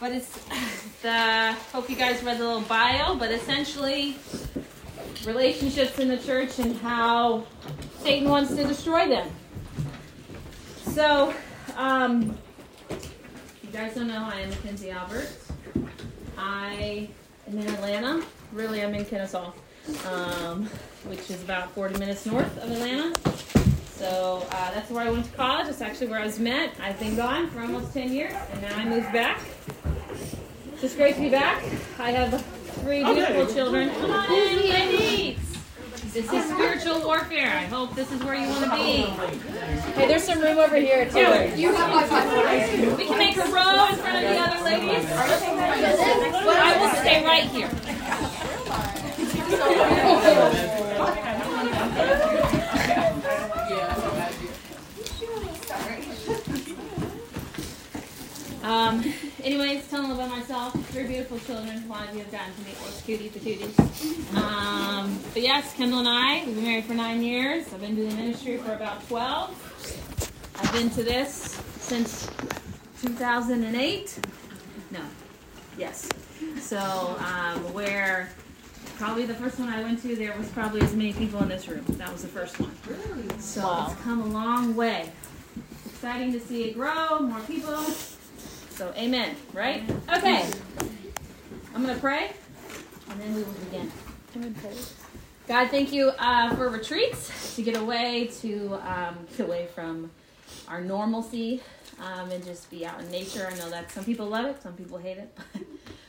but it's the hope you guys read the little bio, but essentially relationships in the church and how Satan wants to destroy them. So, um, you guys don't know, I am Mackenzie Albert. I am in Atlanta. Really, I'm in Kennesaw, um, which is about 40 minutes north of Atlanta. So uh, that's where I went to college. That's actually where I was met. I've been gone for almost 10 years, and now I moved back. It's just great to be back. I have three beautiful children. Come on in, ladies. This is spiritual warfare. I hope this is where you want to be. Hey, there's some room over here too. You have my five We can make a row in front of the other ladies. I will stay right here. Um, anyways, telling a little about myself. Three beautiful children. A lot of you have gotten to meet those cutie patooties. Um, but yes, Kendall and I, we've been married for nine years. I've been doing ministry for about 12. I've been to this since 2008. No. Yes. So, um, where probably the first one I went to, there was probably as many people in this room. That was the first one. So Wow. it's come a long way. Exciting to see it grow, more people. So, amen, right? Okay. I'm going to pray, and then we will begin. God, thank you uh, for retreats to get away, to um, get away from our normalcy um, and just be out in nature. I know that some people love it, some people hate it.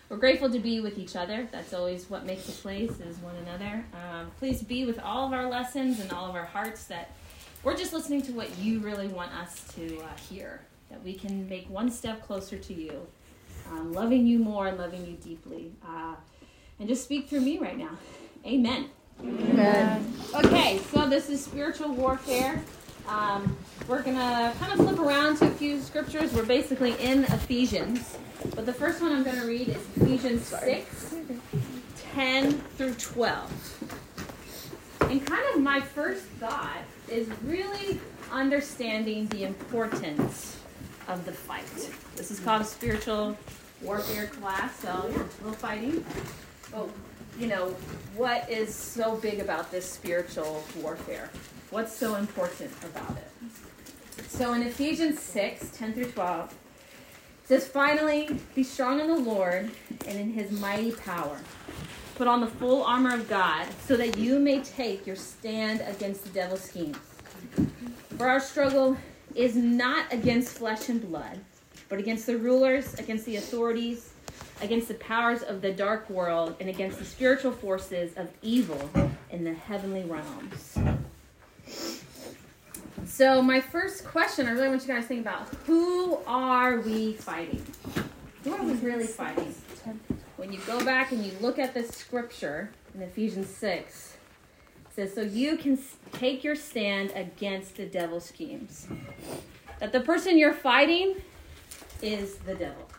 But we're grateful to be with each other. That's always what makes a place is one another. Um, please be with all of our lessons and all of our hearts that we're just listening to what you really want us to uh, hear. That we can make one step closer to you, um, loving you more and loving you deeply. Uh, and just speak through me right now. Amen. Amen. Okay, so this is spiritual warfare. Um, we're gonna kind of flip around to a few scriptures. We're basically in Ephesians, but the first one I'm gonna read is Ephesians 6, 10 through 12. And kind of my first thought is really understanding the importance of the fight. This is called a spiritual warfare class, so yeah, a little fighting. But, you know, what is so big about this spiritual warfare? What's so important about it? So in Ephesians 6 10 through 12, it says, Finally, be strong in the Lord and in his mighty power. Put on the full armor of God so that you may take your stand against the devil's schemes. For our struggle is not against flesh and blood, but against the rulers, against the authorities, against the powers of the dark world, and against the spiritual forces of evil in the heavenly realms. So, my first question I really want you guys to think about who are we fighting? Who are we really fighting? When you go back and you look at this scripture in Ephesians 6, it says, So you can take your stand against the devil's schemes. That the person you're fighting is the devil.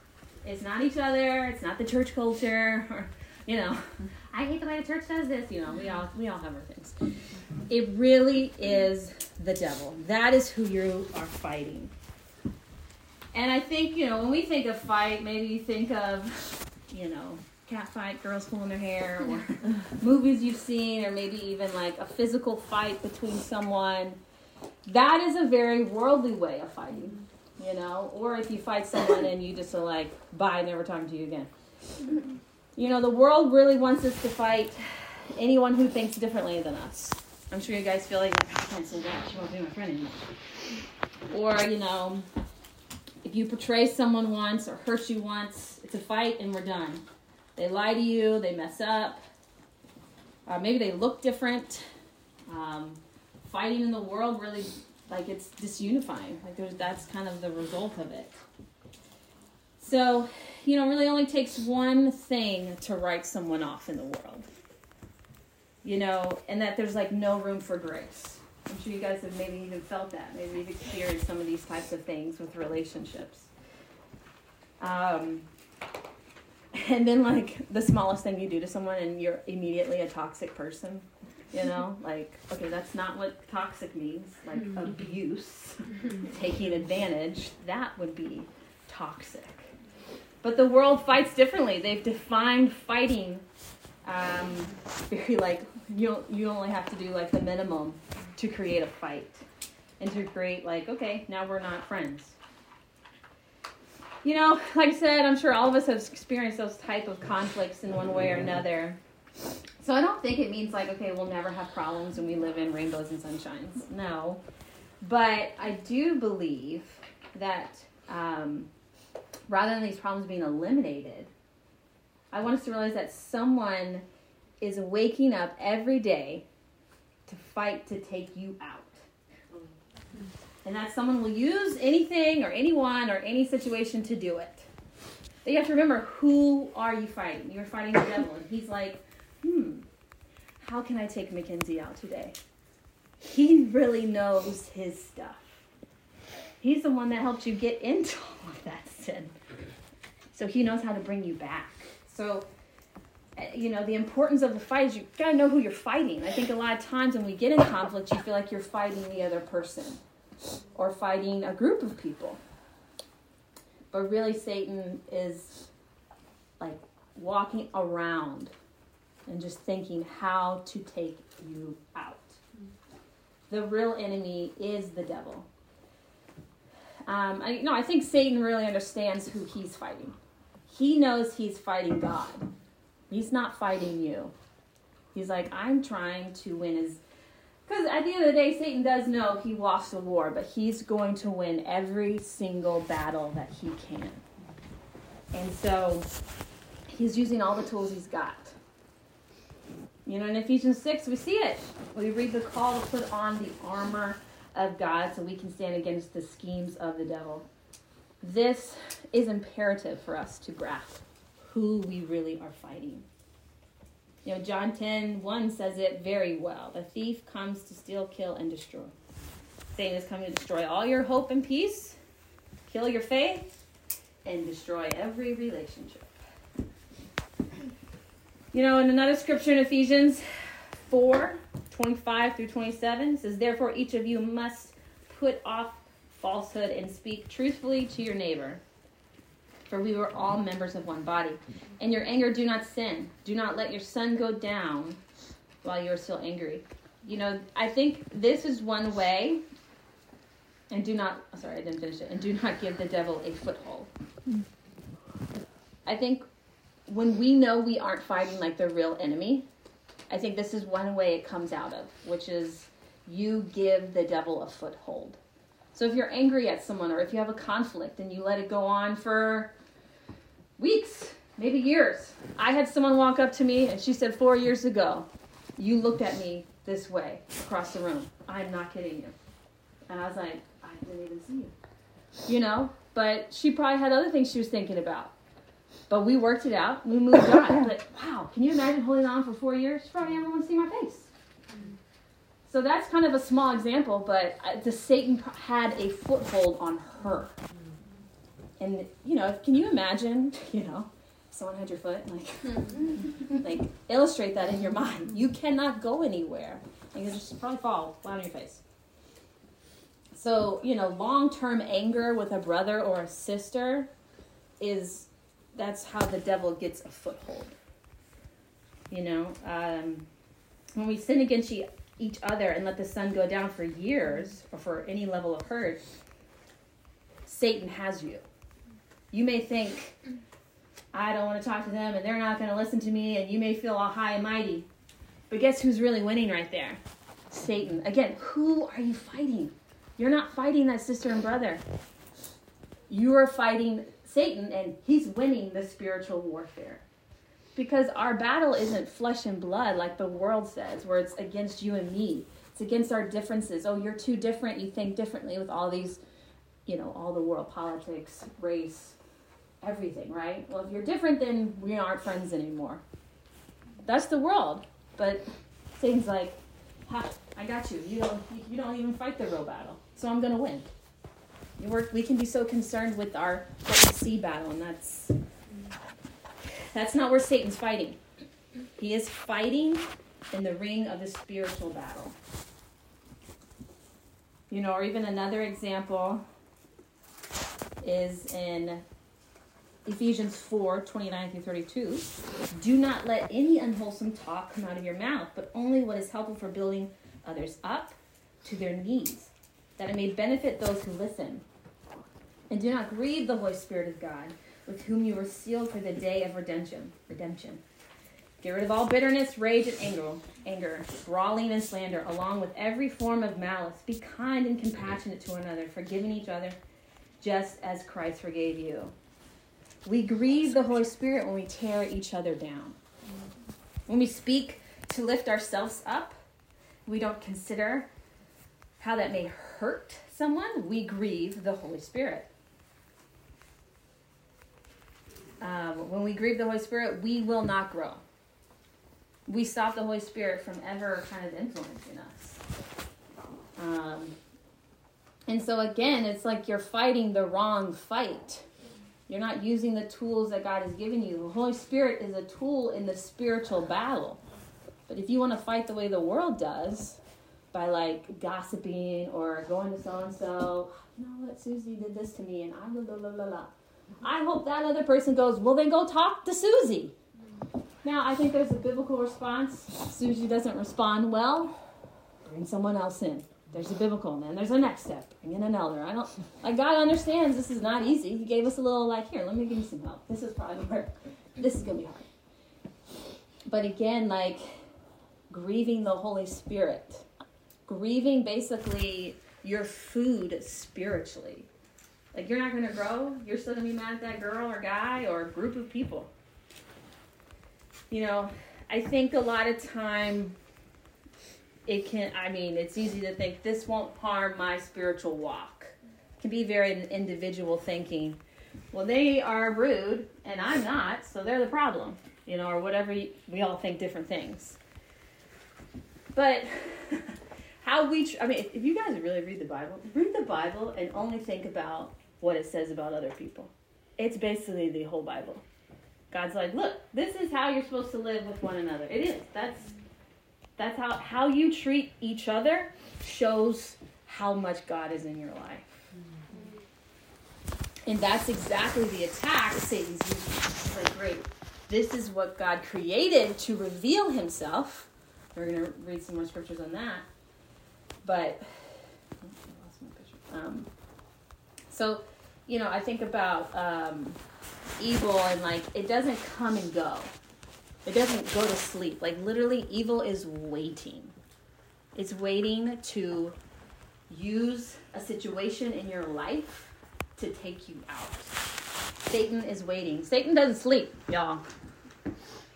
It's not each other. It's not the church culture. Or, you know, I hate the way the church does this. You know, we all we all have our things. It really is the devil. That is who you are fighting. And I think you know when we think of fight, maybe you think of you know cat fight, girls pulling their hair, or movies you've seen, or maybe even like a physical fight between someone. That is a very worldly way of fighting you know, or if you fight someone and you just are like, bye, never talking to you again. You know, the world really wants us to fight anyone who thinks differently than us. I'm sure you guys feel like, I can't say that, she won't be my friend anymore. Or, you know, if you portray someone once or hurt you once, it's a fight and we're done. They lie to you, they mess up, uh, maybe they look different. Um, fighting in the world really like it's disunifying. Like there's that's kind of the result of it. So, you know, really only takes one thing to write someone off in the world. You know, and that there's like no room for grace. I'm sure you guys have maybe even felt that. Maybe you've experienced some of these types of things with relationships. Um, and then like the smallest thing you do to someone and you're immediately a toxic person you know? Like okay that's not what toxic means. Like abuse. Taking advantage. That would be toxic. But the world fights differently. They've defined fighting um, very like you you only have to do like the minimum to create a fight and to create like okay now we're not friends. You know, like I said, I'm sure all of us have experienced those type of conflicts in one way or another. So I don't think it means like okay we'll never have problems when we live in rainbows and sunshines. No, but I do believe that um, rather than these problems being eliminated, I want us to realize that someone is waking up every day to fight to take you out. And that someone will use anything or anyone or any situation to do it. But you have to remember who are you fighting? You're fighting the devil. And he's like, hmm, how can I take Mackenzie out today? He really knows his stuff. He's the one that helped you get into all of that sin. So he knows how to bring you back. So, eh, you know, the importance of the fight is you gotta know who you're fighting. I think a lot of times when we get in conflict, you feel like you're fighting the other person or fighting a group of people. But really, Satan is like walking around and just thinking how to take you out. The real enemy is the devil. Um, I, no, I think Satan really understands who he's fighting. He knows he's fighting God. He's not fighting you. He's like, I'm trying to win his. Because at the end of the day, Satan does know he lost the war, but he's going to win every single battle that he can. And so he's using all the tools he's got. You know, in Ephesians 6, we see it. We read the call to put on the armor of God so we can stand against the schemes of the devil. This is imperative for us to grasp who we really are fighting. You know, John 10 1 says it very well. The thief comes to steal, kill, and destroy. Satan is coming to destroy all your hope and peace, kill your faith, and destroy every relationship. You know, in another scripture in Ephesians 4 25 through 27 says, Therefore, each of you must put off falsehood and speak truthfully to your neighbor. For we were all members of one body. In your anger, do not sin. Do not let your sun go down while you are still angry. You know, I think this is one way. And do not, oh, sorry, I didn't finish it. And do not give the devil a foothold. I think when we know we aren't fighting like the real enemy, I think this is one way it comes out of, which is you give the devil a foothold. So if you're angry at someone or if you have a conflict and you let it go on for weeks, maybe years. I had someone walk up to me and she said, Four years ago, you looked at me this way across the room. I'm not kidding you. And I was like, I didn't even see you. You know? But she probably had other things she was thinking about. But we worked it out. We moved on. But wow, can you imagine holding on for four years? She probably never want to see my face. So that's kind of a small example, but uh, the Satan had a foothold on her. And you know, can you imagine? You know, someone had your foot, like, like illustrate that in your mind. You cannot go anywhere, and you just probably fall flat on your face. So you know, long-term anger with a brother or a sister is that's how the devil gets a foothold. You know, um, when we sin against each other and let the sun go down for years or for any level of hurt, Satan has you. You may think, I don't want to talk to them and they're not going to listen to me, and you may feel all high and mighty. But guess who's really winning right there? Satan. Again, who are you fighting? You're not fighting that sister and brother. You are fighting Satan, and he's winning the spiritual warfare. Because our battle isn't flesh and blood like the world says, where it's against you and me. It's against our differences. Oh, you're too different. You think differently with all these, you know, all the world politics, race, everything, right? Well, if you're different, then we aren't friends anymore. That's the world. But Satan's like, ha, I got you. You don't, you don't even fight the real battle. So I'm to win. We're, we can be so concerned with our we see battle, and that's that's not where Satan's fighting. He is fighting in the ring of the spiritual battle. You know, or even another example is in Ephesians 4 29 through 32. Do not let any unwholesome talk come out of your mouth, but only what is helpful for building others up to their needs, that it may benefit those who listen. And do not grieve the Holy Spirit of God, with whom you were sealed for the day of redemption. Redemption. Get rid of all bitterness, rage, and anger, anger, brawling and slander, along with every form of malice. Be kind and compassionate to one another, forgiving each other, just as Christ forgave you. We grieve the Holy Spirit when we tear each other down. When we speak to lift ourselves up, we don't consider how that may hurt someone. We grieve the Holy Spirit. Um, when we grieve the Holy Spirit, we will not grow. We stop the Holy Spirit from ever kind of influencing us. Um, and so, again, it's like you're fighting the wrong fight. You're not using the tools that God has given you. The Holy Spirit is a tool in the spiritual battle. But if you want to fight the way the world does, by like gossiping or going to so and so, you know what, Susie did this to me, and I blah blah blah blah. I hope that other person goes, well, then go talk to Susie. Now, I think there's a biblical response. Susie doesn't respond well, bring someone else in. There's a biblical, and then there's a next step. Bring in an elder. I don't like God understands this is not easy. He gave us a little like, here, let me give you some help. This is probably where this is gonna be hard. But again, like grieving the Holy Spirit. Grieving basically your food spiritually. Like you're not gonna grow, you're still gonna be mad at that girl or guy or group of people. You know, I think a lot of time it can i mean it's easy to think this won't harm my spiritual walk. It can be very individual thinking. Well they are rude and i'm not so they're the problem you know or whatever you, we all think different things. But how we tr- i mean if, if you guys really read the bible read the bible and only think about what it says about other people. It's basically the whole bible. God's like look this is how you're supposed to live with one another. It is. That's that's how how you treat each other shows how much God is in your life. And that's exactly the attack Satan's using. It's like, great, this is what God created to reveal himself. We're going to read some more scriptures on that. But, um, so, you know, I think about um, evil and like it doesn't come and go. It doesn't go to sleep. Like literally, evil is waiting. It's waiting to use a situation in your life to take you out. Satan is waiting. Satan doesn't sleep, y'all.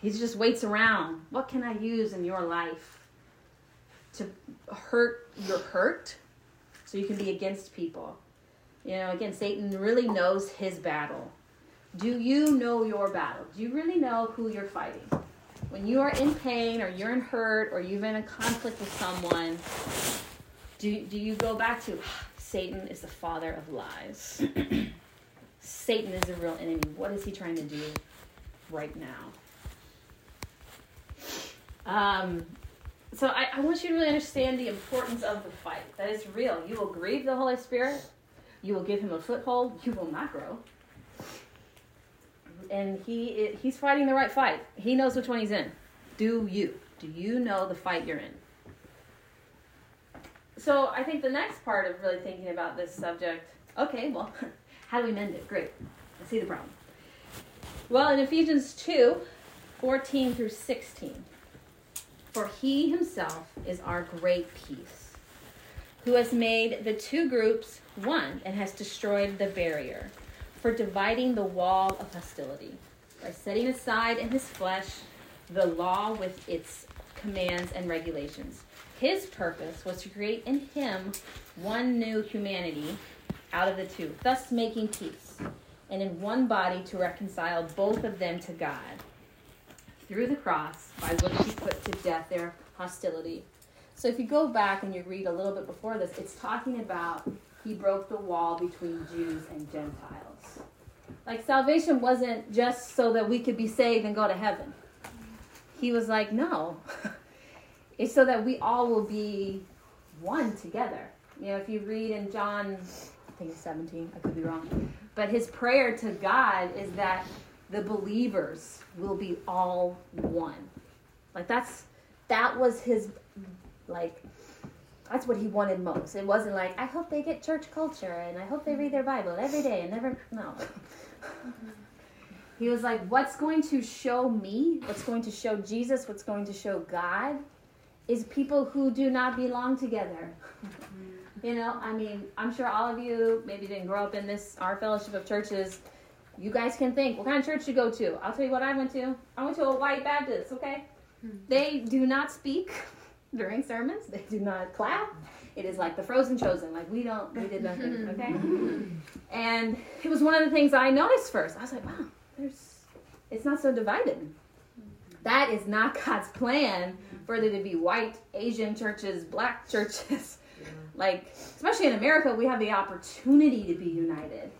He just waits around. What can I use in your life to hurt your hurt so you can be against people? You know, again, Satan really knows his battle. Do you know your battle? Do you really know who you're fighting? When you are in pain or you're in hurt or you've been in a conflict with someone, do, do you go back to Satan is the father of lies? Satan is the real enemy. What is he trying to do right now? Um, so I, I want you to really understand the importance of the fight. That is real. You will grieve the Holy Spirit. You will give him a foothold. You will not grow and he he's fighting the right fight. He knows which one he's in. Do you? Do you know the fight you're in? So I think the next part of really thinking about this subject. Okay, well, how do we mend it? Great. I see the problem. Well, in Ephesians 2, 14 through 16. For he himself is our great peace, who has made the two groups one and has destroyed the barrier for dividing the wall of hostility by setting aside in his flesh the law with its commands and regulations. His purpose was to create in him one new humanity out of the two, thus making peace, and in one body to reconcile both of them to God through the cross by which he put to death their hostility. So if you go back and you read a little bit before this, it's talking about he broke the wall between Jews and Gentiles. Like salvation wasn't just so that we could be saved and go to heaven. He was like, no. it's so that we all will be one together. You know, if you read in John, I think it's 17, I could be wrong. But his prayer to God is that the believers will be all one. Like that's that was his like that's what he wanted most. It wasn't like I hope they get church culture and I hope they read their Bible every day and never no. he was like what's going to show me, what's going to show Jesus, what's going to show God is people who do not belong together. Mm-hmm. You know, I mean, I'm sure all of you maybe didn't grow up in this our fellowship of churches. You guys can think, what kind of church you go to? I'll tell you what I went to. I went to a white Baptist, okay? Hmm. They do not speak during sermons. They do not clap. It is like the frozen chosen. Like we don't, we did nothing, okay? And it was one of the things I noticed first. I was like, wow, there's, it's not so divided. That is not God's plan for there to be white, Asian churches, black churches like especially in america we have the opportunity to be united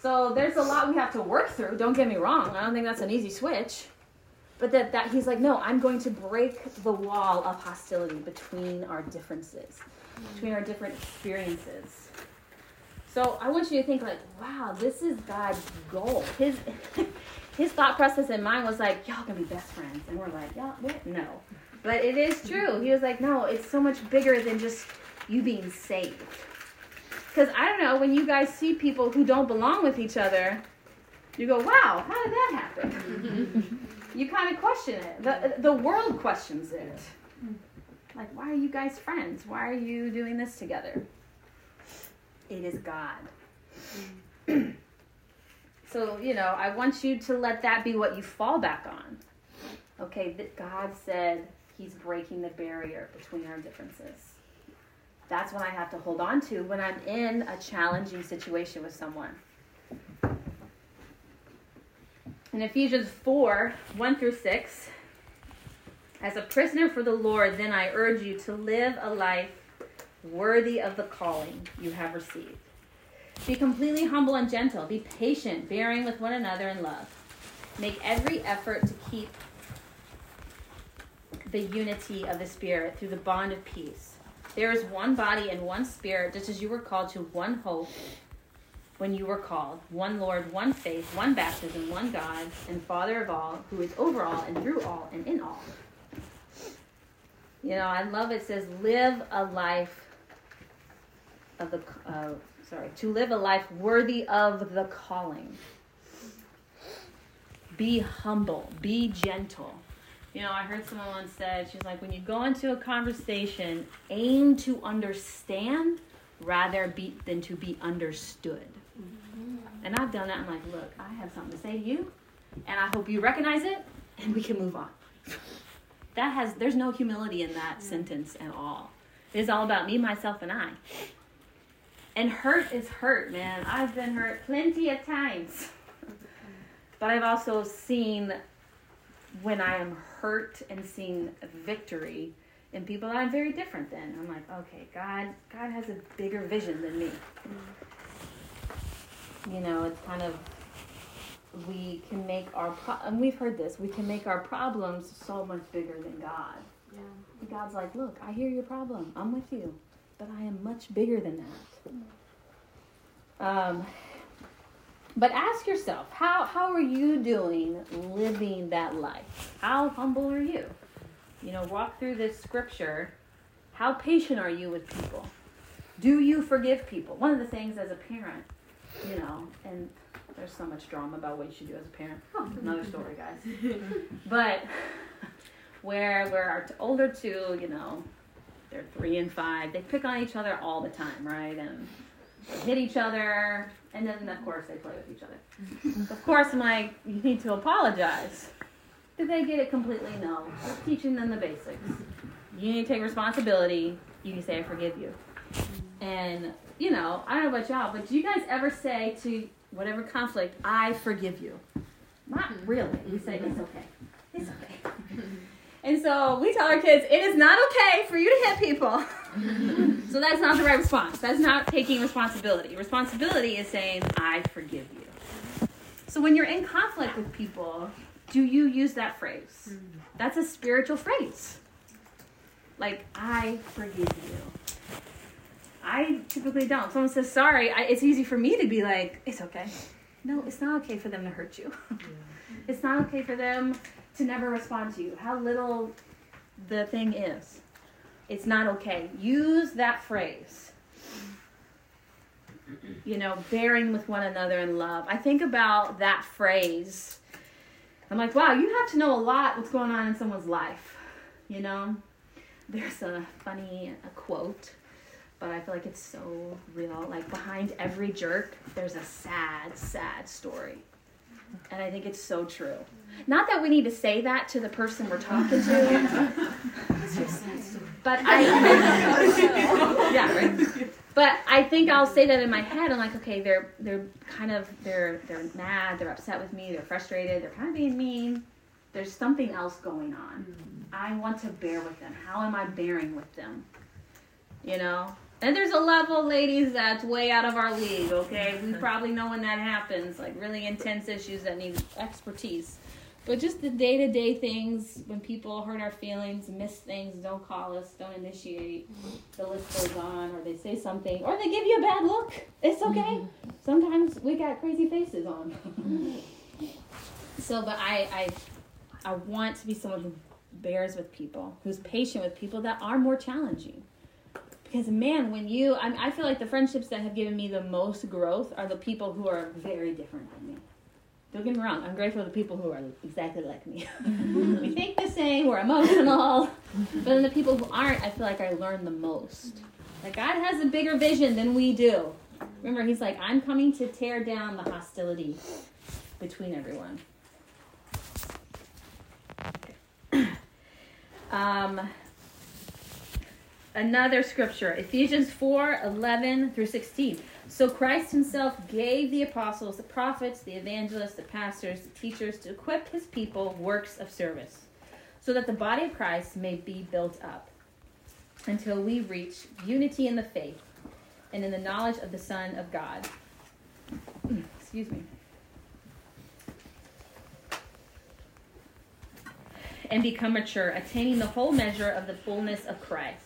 so there's a lot we have to work through don't get me wrong i don't think that's an easy switch but that, that he's like no i'm going to break the wall of hostility between our differences between our different experiences. So i want you to think like wow this is god's goal. His his thought process in mind was like y'all can be best friends. And we're like y'all what? No. But it is true. He was like no it's so much bigger than just you being saved. Because I don't know, when you guys see people who don't belong with each other, you go, wow, how did that happen? you kind of question it. The, the world questions it. Like, why are you guys friends? Why are you doing this together? It is God. so, you know, I want you to let that be what you fall back on. Okay, that God said He's breaking the barrier between our differences that's what I have to hold on to when I'm in a challenging situation with someone. In Ephesians 4 1 through 6, as a prisoner for the Lord, then I urge you to live a life worthy of the calling you have received. Be completely humble and gentle. Be patient, bearing with one another in love. Make every effort to keep the unity of the Spirit through the bond of peace. There is one body and one spirit, just as you were called to one hope when you were called, one Lord, one faith, one baptism, one God, and Father of all, who is over all and through all and in all. You know, I love it says, live a life of the, uh, sorry, to live a life worthy of the calling. Be humble, be gentle. You know, I heard someone once said, she's like, when you go into a conversation, aim to understand rather be, than to be understood. Mm-hmm. And I've done that. I'm like, look, I have something to say to you, and I hope you recognize it, and we can move on. that has, there's no humility in that sentence at all. It is all about me, myself, and I. And hurt is hurt, man. I've been hurt plenty of times. But I've also seen when I am hurt and seen victory in people that I'm very different than. I'm like, okay, God, God has a bigger vision than me. You know, it's kind of we can make our pro- and we've heard this. We can make our problems so much bigger than God. Yeah. God's like, look, I hear your problem. I'm with you, but I am much bigger than that. Um, but ask yourself, how, how are you doing living that life? How humble are you? You know, walk through this scripture. How patient are you with people? Do you forgive people? One of the things as a parent, you know, and there's so much drama about what you should do as a parent. Oh, another story, guys. but where where our older two, you know, they're three and five, they pick on each other all the time, right? And hit each other, and then of course they play with each other. of course, I'm like, you need to apologize. Did they get it completely? No. teaching them the basics. You need to take responsibility. You can say, I forgive you. And, you know, I don't know about y'all, but do you guys ever say to whatever conflict, I forgive you? Not really. We say, it's okay. It's okay. And so we tell our kids, it is not okay for you to hit people. so that's not the right response. That's not taking responsibility. Responsibility is saying, I forgive you. So when you're in conflict with people, do you use that phrase? Mm-hmm. That's a spiritual phrase. Like, I forgive you. I typically don't. Someone says sorry, I, it's easy for me to be like, it's okay. No, it's not okay for them to hurt you. it's not okay for them to never respond to you. How little the thing is. It's not okay. Use that phrase. You know, bearing with one another in love. I think about that phrase. I'm like, wow, you have to know a lot what's going on in someone's life. You know, there's a funny a quote but I feel like it's so real. Like behind every jerk, there's a sad, sad story. And I think it's so true. Not that we need to say that to the person we're talking to. but I Yeah, right. But I think I'll say that in my head. I'm like, okay, they're they're kind of they're they're mad, they're upset with me, they're frustrated, they're kind of being mean. There's something else going on. I want to bear with them. How am I bearing with them? You know? And there's a level, ladies, that's way out of our league, okay? We probably know when that happens, like really intense issues that need expertise. But just the day to day things, when people hurt our feelings, miss things, don't call us, don't initiate, the list goes on, or they say something, or they give you a bad look. It's okay. Mm-hmm. Sometimes we got crazy faces on. so, but I, I, I want to be someone who bears with people, who's patient with people that are more challenging because man when you I, I feel like the friendships that have given me the most growth are the people who are very different than me. Don't get me wrong i'm grateful for the people who are exactly like me. We think the same we're emotional. But then the people who aren't i feel like i learn the most. Like god has a bigger vision than we do. Remember he's like i'm coming to tear down the hostility between everyone. Um another scripture Ephesians 4 11 through 16. So Christ himself gave the apostles, the prophets, the evangelists, the pastors, the teachers to equip his people works of service, so that the body of Christ may be built up until we reach unity in the faith and in the knowledge of the Son of God. Excuse me. And become mature, attaining the whole measure of the fullness of Christ.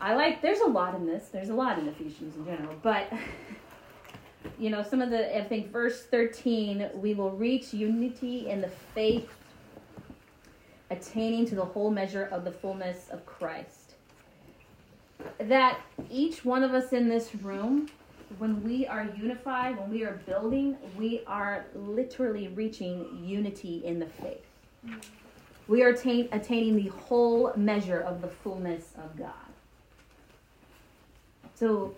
I like. There's a lot in this. There's a lot in Ephesians in general, but you know, some of the. I think verse thirteen, we will reach unity in the faith, attaining to the whole measure of the fullness of Christ. That each one of us in this room, when we are unified, when we are building, we are literally reaching unity in the faith. Mm. We are attain, attaining the whole measure of the fullness of God. So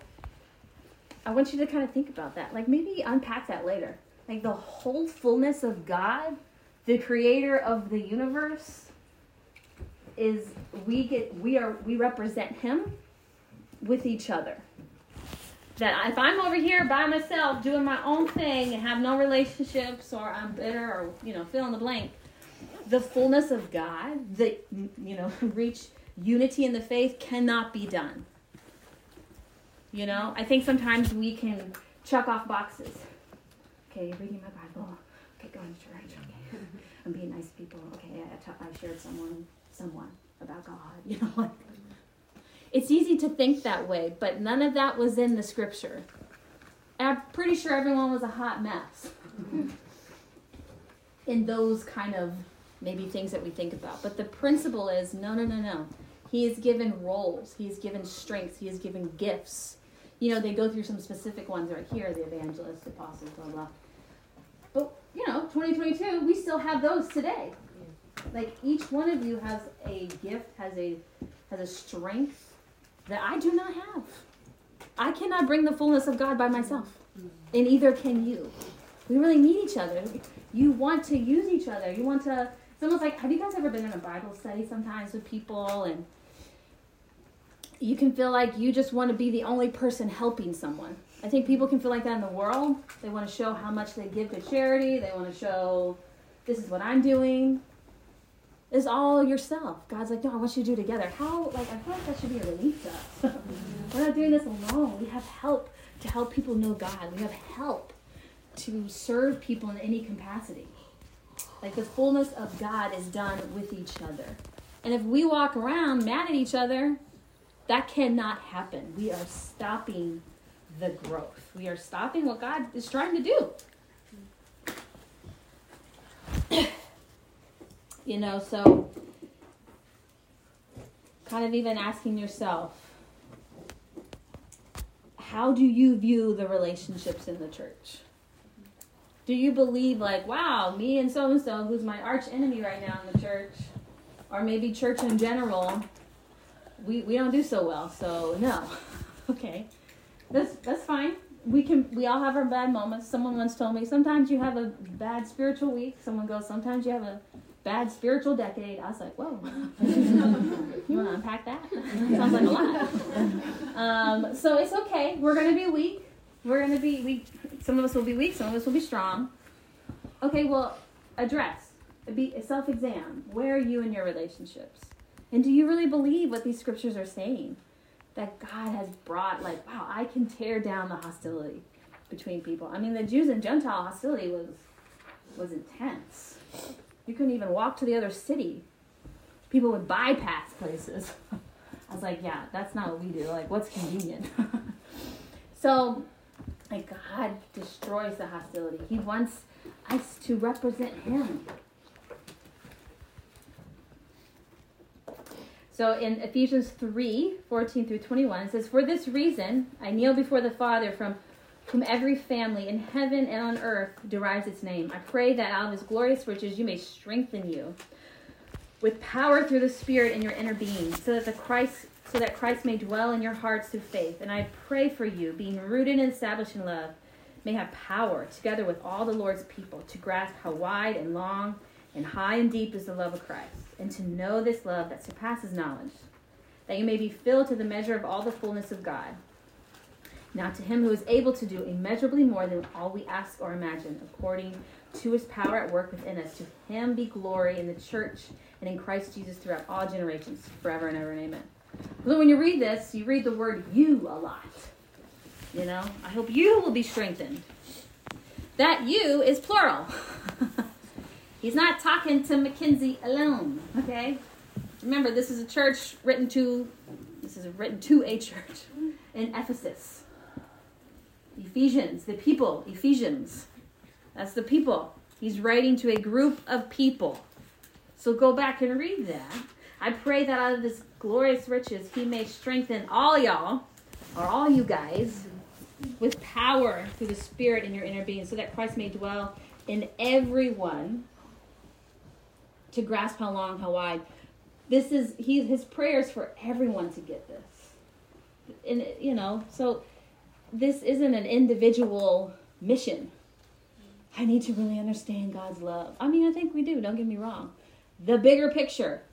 I want you to kind of think about that. Like maybe unpack that later. Like the whole fullness of God, the creator of the universe, is we get we are we represent him with each other. That if I'm over here by myself doing my own thing and have no relationships or I'm bitter or you know fill in the blank, the fullness of God, the you know reach unity in the faith cannot be done you know, I think sometimes we can check off boxes. Okay, reading my Bible. Okay, going to church. Okay, I'm being nice to people. Okay, I, t- I shared someone, someone about God. You know, like it's easy to think that way, but none of that was in the scripture. And I'm pretty sure everyone was a hot mess in those kind of maybe things that we think about. But the principle is no, no, no, no. He has given roles. He has given strengths. He has given gifts you know, they go through some specific ones right here, the evangelists, apostles, blah, blah. But, you know, 2022, we still have those today. Like each one of you has a gift, has a has a strength that I do not have. I cannot bring the fullness of God by myself. And either can you. We really need each other. You want to use each other. You want to it's almost like have you guys ever been in a Bible study sometimes with people and you can feel like you just want to be the only person helping someone. I think people can feel like that in the world. They want to show how much they give to charity. They want to show this is what I'm doing. It's all yourself. God's like, no, I want you to do together. How, like, I feel like that should be a relief to us. We're not doing this alone. We have help to help people know God. We have help to serve people in any capacity. Like, the fullness of God is done with each other. And if we walk around mad at each other, that cannot happen. We are stopping the growth. We are stopping what God is trying to do. you know, so kind of even asking yourself, how do you view the relationships in the church? Do you believe, like, wow, me and so and so, who's my arch enemy right now in the church, or maybe church in general, we, we don't do so well, so no. okay. That's that's fine. We can we all have our bad moments. Someone once told me sometimes you have a bad spiritual week. Someone goes, sometimes you have a bad spiritual decade. I was like, whoa. you want to unpack that? Sounds like a lot. Um, so it's okay. We're gonna be weak. We're gonna be weak. Some of us will be weak. Some of us will be strong. Okay. Well, address. Be a self exam. Where are you in your relationships? And do you really believe what these scriptures are saying? That God has brought, like, wow, I can tear down the hostility between people. I mean, the Jews and Gentile hostility was was intense. You couldn't even walk to the other city. People would bypass places. I was like, yeah, that's not what we do. Like, what's convenient? so, like, God destroys the hostility. He wants us to represent Him. So in Ephesians 3 14 through 21, it says, For this reason, I kneel before the Father, from whom every family in heaven and on earth derives its name. I pray that out of his glorious riches you may strengthen you with power through the Spirit in your inner being, so that the Christ so that Christ may dwell in your hearts through faith. And I pray for you, being rooted and established in love, may have power, together with all the Lord's people, to grasp how wide and long and high and deep is the love of Christ, and to know this love that surpasses knowledge, that you may be filled to the measure of all the fullness of God. Now, to him who is able to do immeasurably more than all we ask or imagine, according to his power at work within us, to him be glory in the church and in Christ Jesus throughout all generations, forever and ever, and amen. So, when you read this, you read the word you a lot. You know, I hope you will be strengthened. That you is plural. He's not talking to Mackenzie alone, okay? Remember, this is a church written to this is written to a church in Ephesus. Ephesians, the people, Ephesians. That's the people. He's writing to a group of people. So go back and read that. I pray that out of this glorious riches, he may strengthen all y'all, or all you guys, with power through the Spirit in your inner being, so that Christ may dwell in everyone to grasp how long, how wide. This is he his prayers for everyone to get this. And you know, so this isn't an individual mission. I need to really understand God's love. I mean, I think we do, don't get me wrong. The bigger picture,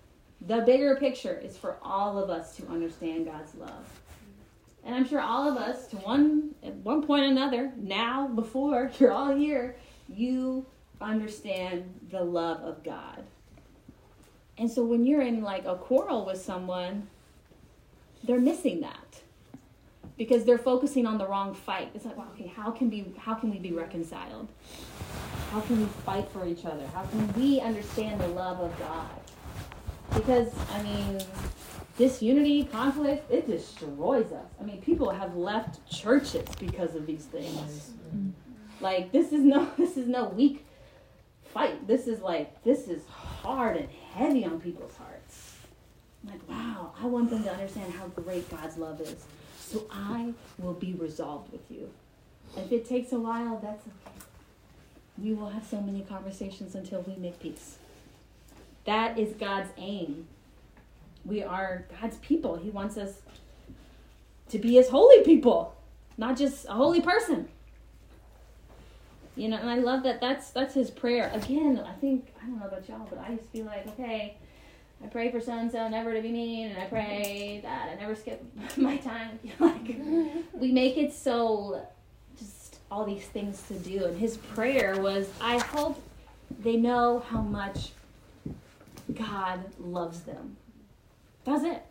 the bigger picture is for all of us to understand God's love. And I'm sure all of us, to one at one point or another, now, before you're all here, you understand the love of God. And so when you're in like a quarrel with someone, they're missing that because they're focusing on the wrong fight. It's like, okay, how can be how can we be reconciled? How can we fight for each other? How can we understand the love of God? Because I mean, disunity, conflict, it destroys us. I mean, people have left churches because of these things. Like this is no this is no weak fight. This is like this is hard and heavy on people's hearts. I'm like, wow, I want them to understand how great God's love is. So I will be resolved with you. If it takes a while, that's okay. We will have so many conversations until we make peace. That is God's aim. We are God's people. He wants us to be his holy people, not just a holy person. You know, and I love that that's that's his prayer. Again, I think don't know about y'all, but I used to be like, okay, I pray for so and so never to be mean, and I pray that I never skip my time. like we make it so just all these things to do. And his prayer was, I hope they know how much God loves them. That's it.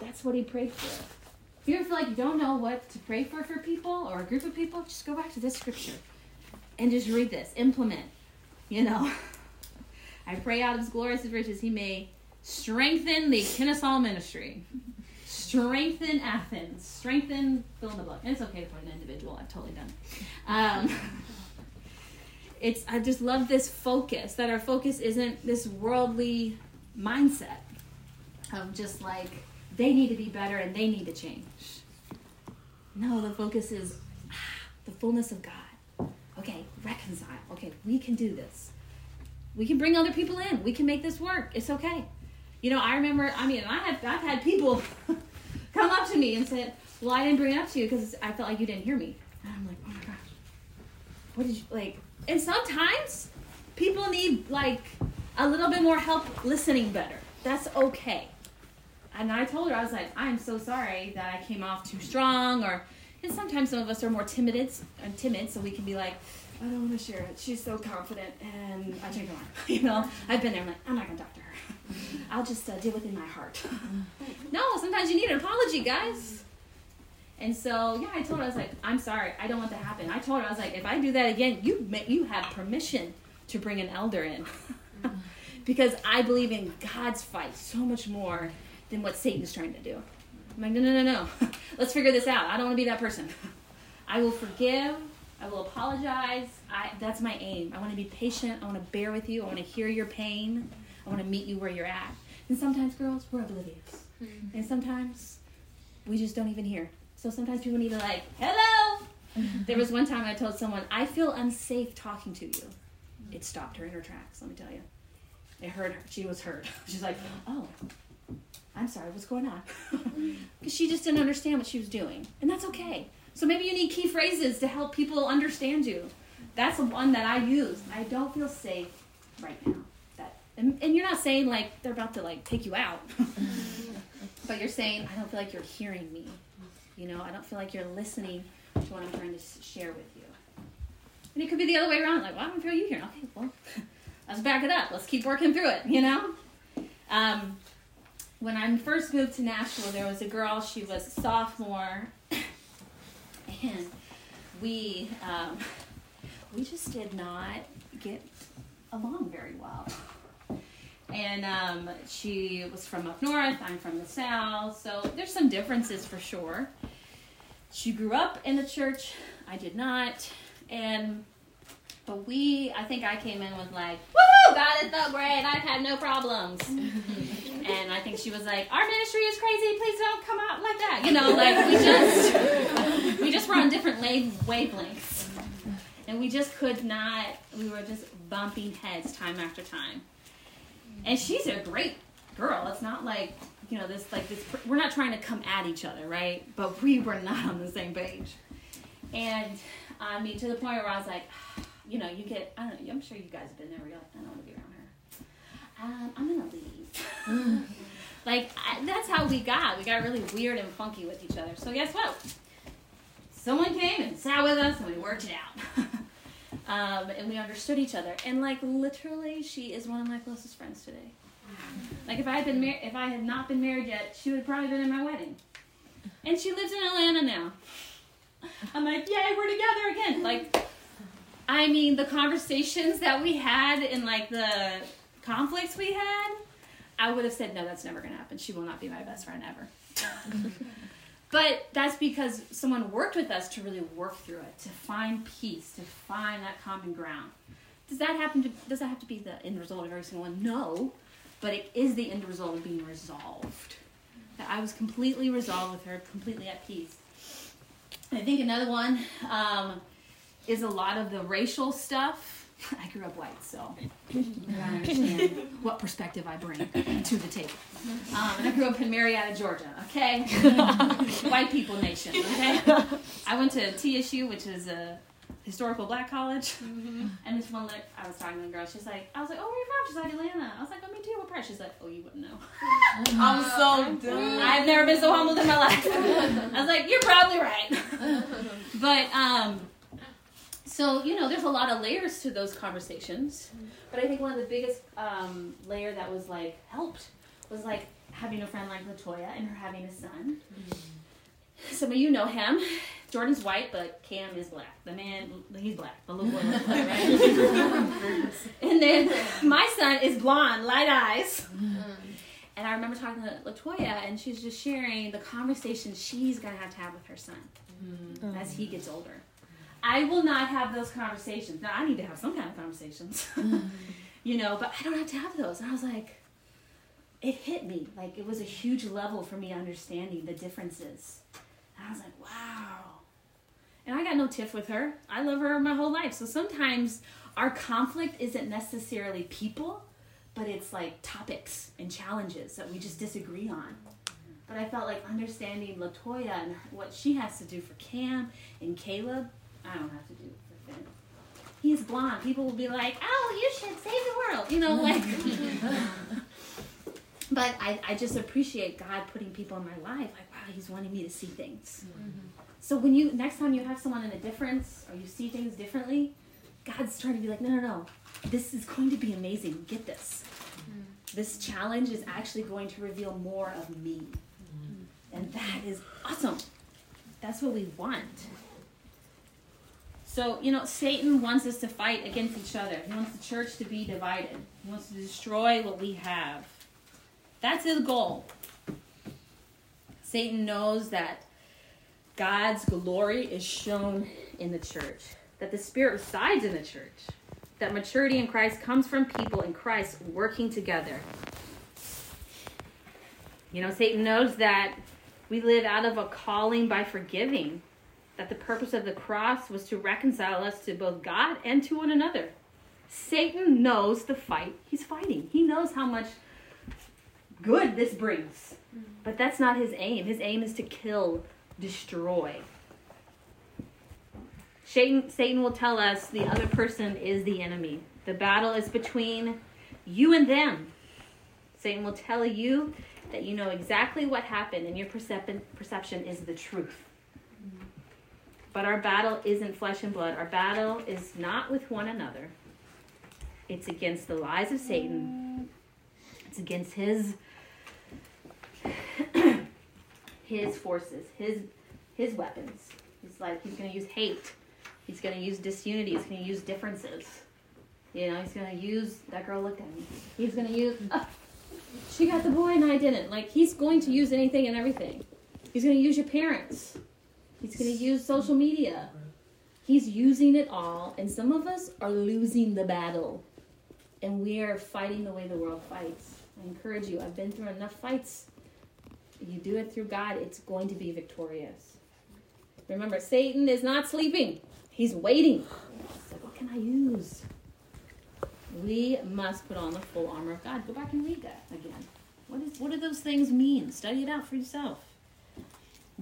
That's what he prayed for. If you ever feel like you don't know what to pray for for people or a group of people, just go back to this scripture and just read this. Implement. You know, I pray out of his glorious riches he may strengthen the Kennesaw ministry, strengthen Athens, strengthen fill in the book. And it's okay to put an individual. I've totally done. Um, it's I just love this focus that our focus isn't this worldly mindset of just like they need to be better and they need to change. No, the focus is ah, the fullness of God. Okay, reconcile. Okay, we can do this. We can bring other people in. We can make this work. It's okay. You know, I remember. I mean, I have I've had people come up to me and say, "Well, I didn't bring it up to you because I felt like you didn't hear me." And I'm like, "Oh my gosh, what did you like?" And sometimes people need like a little bit more help listening better. That's okay. And I told her, I was like, I'm so sorry that I came off too strong, or and sometimes some of us are more timid timid, so we can be like, I don't want to share it. She's so confident, and I change my mind. You know, I've been there. I'm like, I'm not gonna talk to her. I'll just uh, deal with it in my heart. no, sometimes you need an apology, guys. And so, yeah, I told her, I was like, I'm sorry, I don't want that to happen. I told her, I was like, if I do that again, you you have permission to bring an elder in, because I believe in God's fight so much more than what Satan's trying to do. I'm like, no, no, no, no. Let's figure this out. I don't want to be that person. I will forgive. I will apologize. I, that's my aim. I want to be patient. I want to bear with you. I want to hear your pain. I want to meet you where you're at. And sometimes, girls, we're oblivious. Mm-hmm. And sometimes we just don't even hear. So sometimes people need to, like, hello. There was one time I told someone, I feel unsafe talking to you. It stopped her in her tracks, let me tell you. It hurt her. She was hurt. She's like, oh, I'm sorry, what's going on? Because she just didn't understand what she was doing. And that's okay. So maybe you need key phrases to help people understand you. That's the one that I use. I don't feel safe right now. That and, and you're not saying like they're about to like take you out. but you're saying I don't feel like you're hearing me. You know, I don't feel like you're listening to what I'm trying to share with you. And it could be the other way around. Like, well, I don't feel you here. Okay, well, let's back it up. Let's keep working through it. You know. Um, when I first moved to Nashville, there was a girl. She was a sophomore, and we um, we just did not get along very well. And um, she was from up north. I'm from the south, so there's some differences for sure. She grew up in the church. I did not, and but we, I think I came in with like, woohoo, God is so great. I've had no problems. and I think she was like, our ministry is crazy. Please don't come out like that. You know, like we just, just were on different wavelengths. And we just could not, we were just bumping heads time after time. And she's a great girl. It's not like, you know, this, like this, we're not trying to come at each other, right? But we were not on the same page. And I mean, to the point where I was like, you know, you get, I don't know, I'm sure you guys have been there where you're like, I don't want to be around her. Um, I'm going to leave. like, I, that's how we got. We got really weird and funky with each other. So, guess what? Someone came and sat with us and we worked it out. um, and we understood each other. And, like, literally, she is one of my closest friends today. Like, if I had been mar- if I had not been married yet, she would have probably been in my wedding. And she lives in Atlanta now. I'm like, yay, we're together again. Like, I mean, the conversations that we had and like the conflicts we had, I would have said, no, that's never to happen. She will not be my best friend ever. but that's because someone worked with us to really work through it, to find peace, to find that common ground. Does that happen to, does that have to be the end result of every single one? No, but it is the end result of being resolved. That I was completely resolved with her, completely at peace. I think another one, um, is a lot of the racial stuff. I grew up white, so I understand what perspective I bring to the table. Um, and I grew up in Marietta, Georgia. Okay, white people nation. Okay, I went to TSU, which is a historical black college. Mm-hmm. And this one, I was talking to a girl. She's like, I was like, oh, where are you from? She's like, Atlanta. I was like, oh, me too. What part? She's like, oh, you wouldn't know. I'm so dumb. I've never been so humbled in my life. I was like, you're probably right. but um So, you know, there's a lot of layers to those conversations. But I think one of the biggest um, layer that was like helped was like having a friend like Latoya and her having a son. Mm-hmm. Some of you know him. Jordan's white, but Cam is black. The man, he's black. The little boy is black, right? and then my son is blonde, light eyes. Mm-hmm. And I remember talking to Latoya, and she's just sharing the conversation she's gonna have to have with her son mm-hmm. as he gets older. I will not have those conversations. Now I need to have some kind of conversations, you know, but I don't have to have those. And I was like, it hit me like it was a huge level for me understanding the differences. And I was like, wow. And I got no tiff with her. I love her my whole life. So sometimes our conflict isn't necessarily people, but it's like topics and challenges that we just disagree on. But I felt like understanding Latoya and what she has to do for Cam and Caleb, I don't have to do for Finn. He's blonde. People will be like, "Oh, you should save the world," you know, like. but I, I just appreciate God putting people in my life. Like, wow, He's wanting me to see things. Mm-hmm. So when you next time you have someone in a difference or you see things differently, God's trying to be like, no, no, no. This is going to be amazing. Get this. Mm-hmm. This challenge is actually going to reveal more of me. Mm-hmm. And that is awesome. That's what we want. So, you know, Satan wants us to fight against each other. He wants the church to be divided. He wants to destroy what we have. That's his goal. Satan knows that God's glory is shown in the church, that the Spirit resides in the church, that maturity in Christ comes from people in Christ working together. You know, Satan knows that we live out of a calling by forgiving, that the purpose of the cross was to reconcile us to both God and to one another. Satan knows the fight he's fighting, he knows how much good this brings. But that's not his aim. His aim is to kill, destroy. Satan, Satan will tell us the other person is the enemy. The battle is between you and them. Satan will tell you that you know exactly what happened and your percep- perception is the truth. But our battle isn't flesh and blood. Our battle is not with one another. It's against the lies of Satan. It's against his his forces, his his weapons. He's like he's going to use hate. He's going to use disunity. He's going to use differences. You know, he's going to use that girl looked at me. He's going to use oh, she got the boy and I didn't. Like he's going to use anything and everything. He's going to use your parents. He's going to use social media. He's using it all, and some of us are losing the battle. And we are fighting the way the world fights. I encourage you. I've been through enough fights. You do it through God, it's going to be victorious. Remember, Satan is not sleeping. He's waiting. Like, what can I use? We must put on the full armor of God. Go back and read that again. What, is, what do those things mean? Study it out for yourself.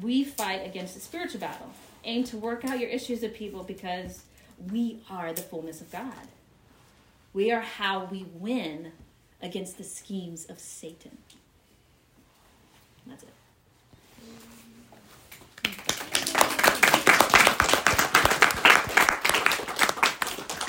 We fight against the spiritual battle. Aim to work out your issues with people because we are the fullness of God. We are how we win against the schemes of Satan. That's it.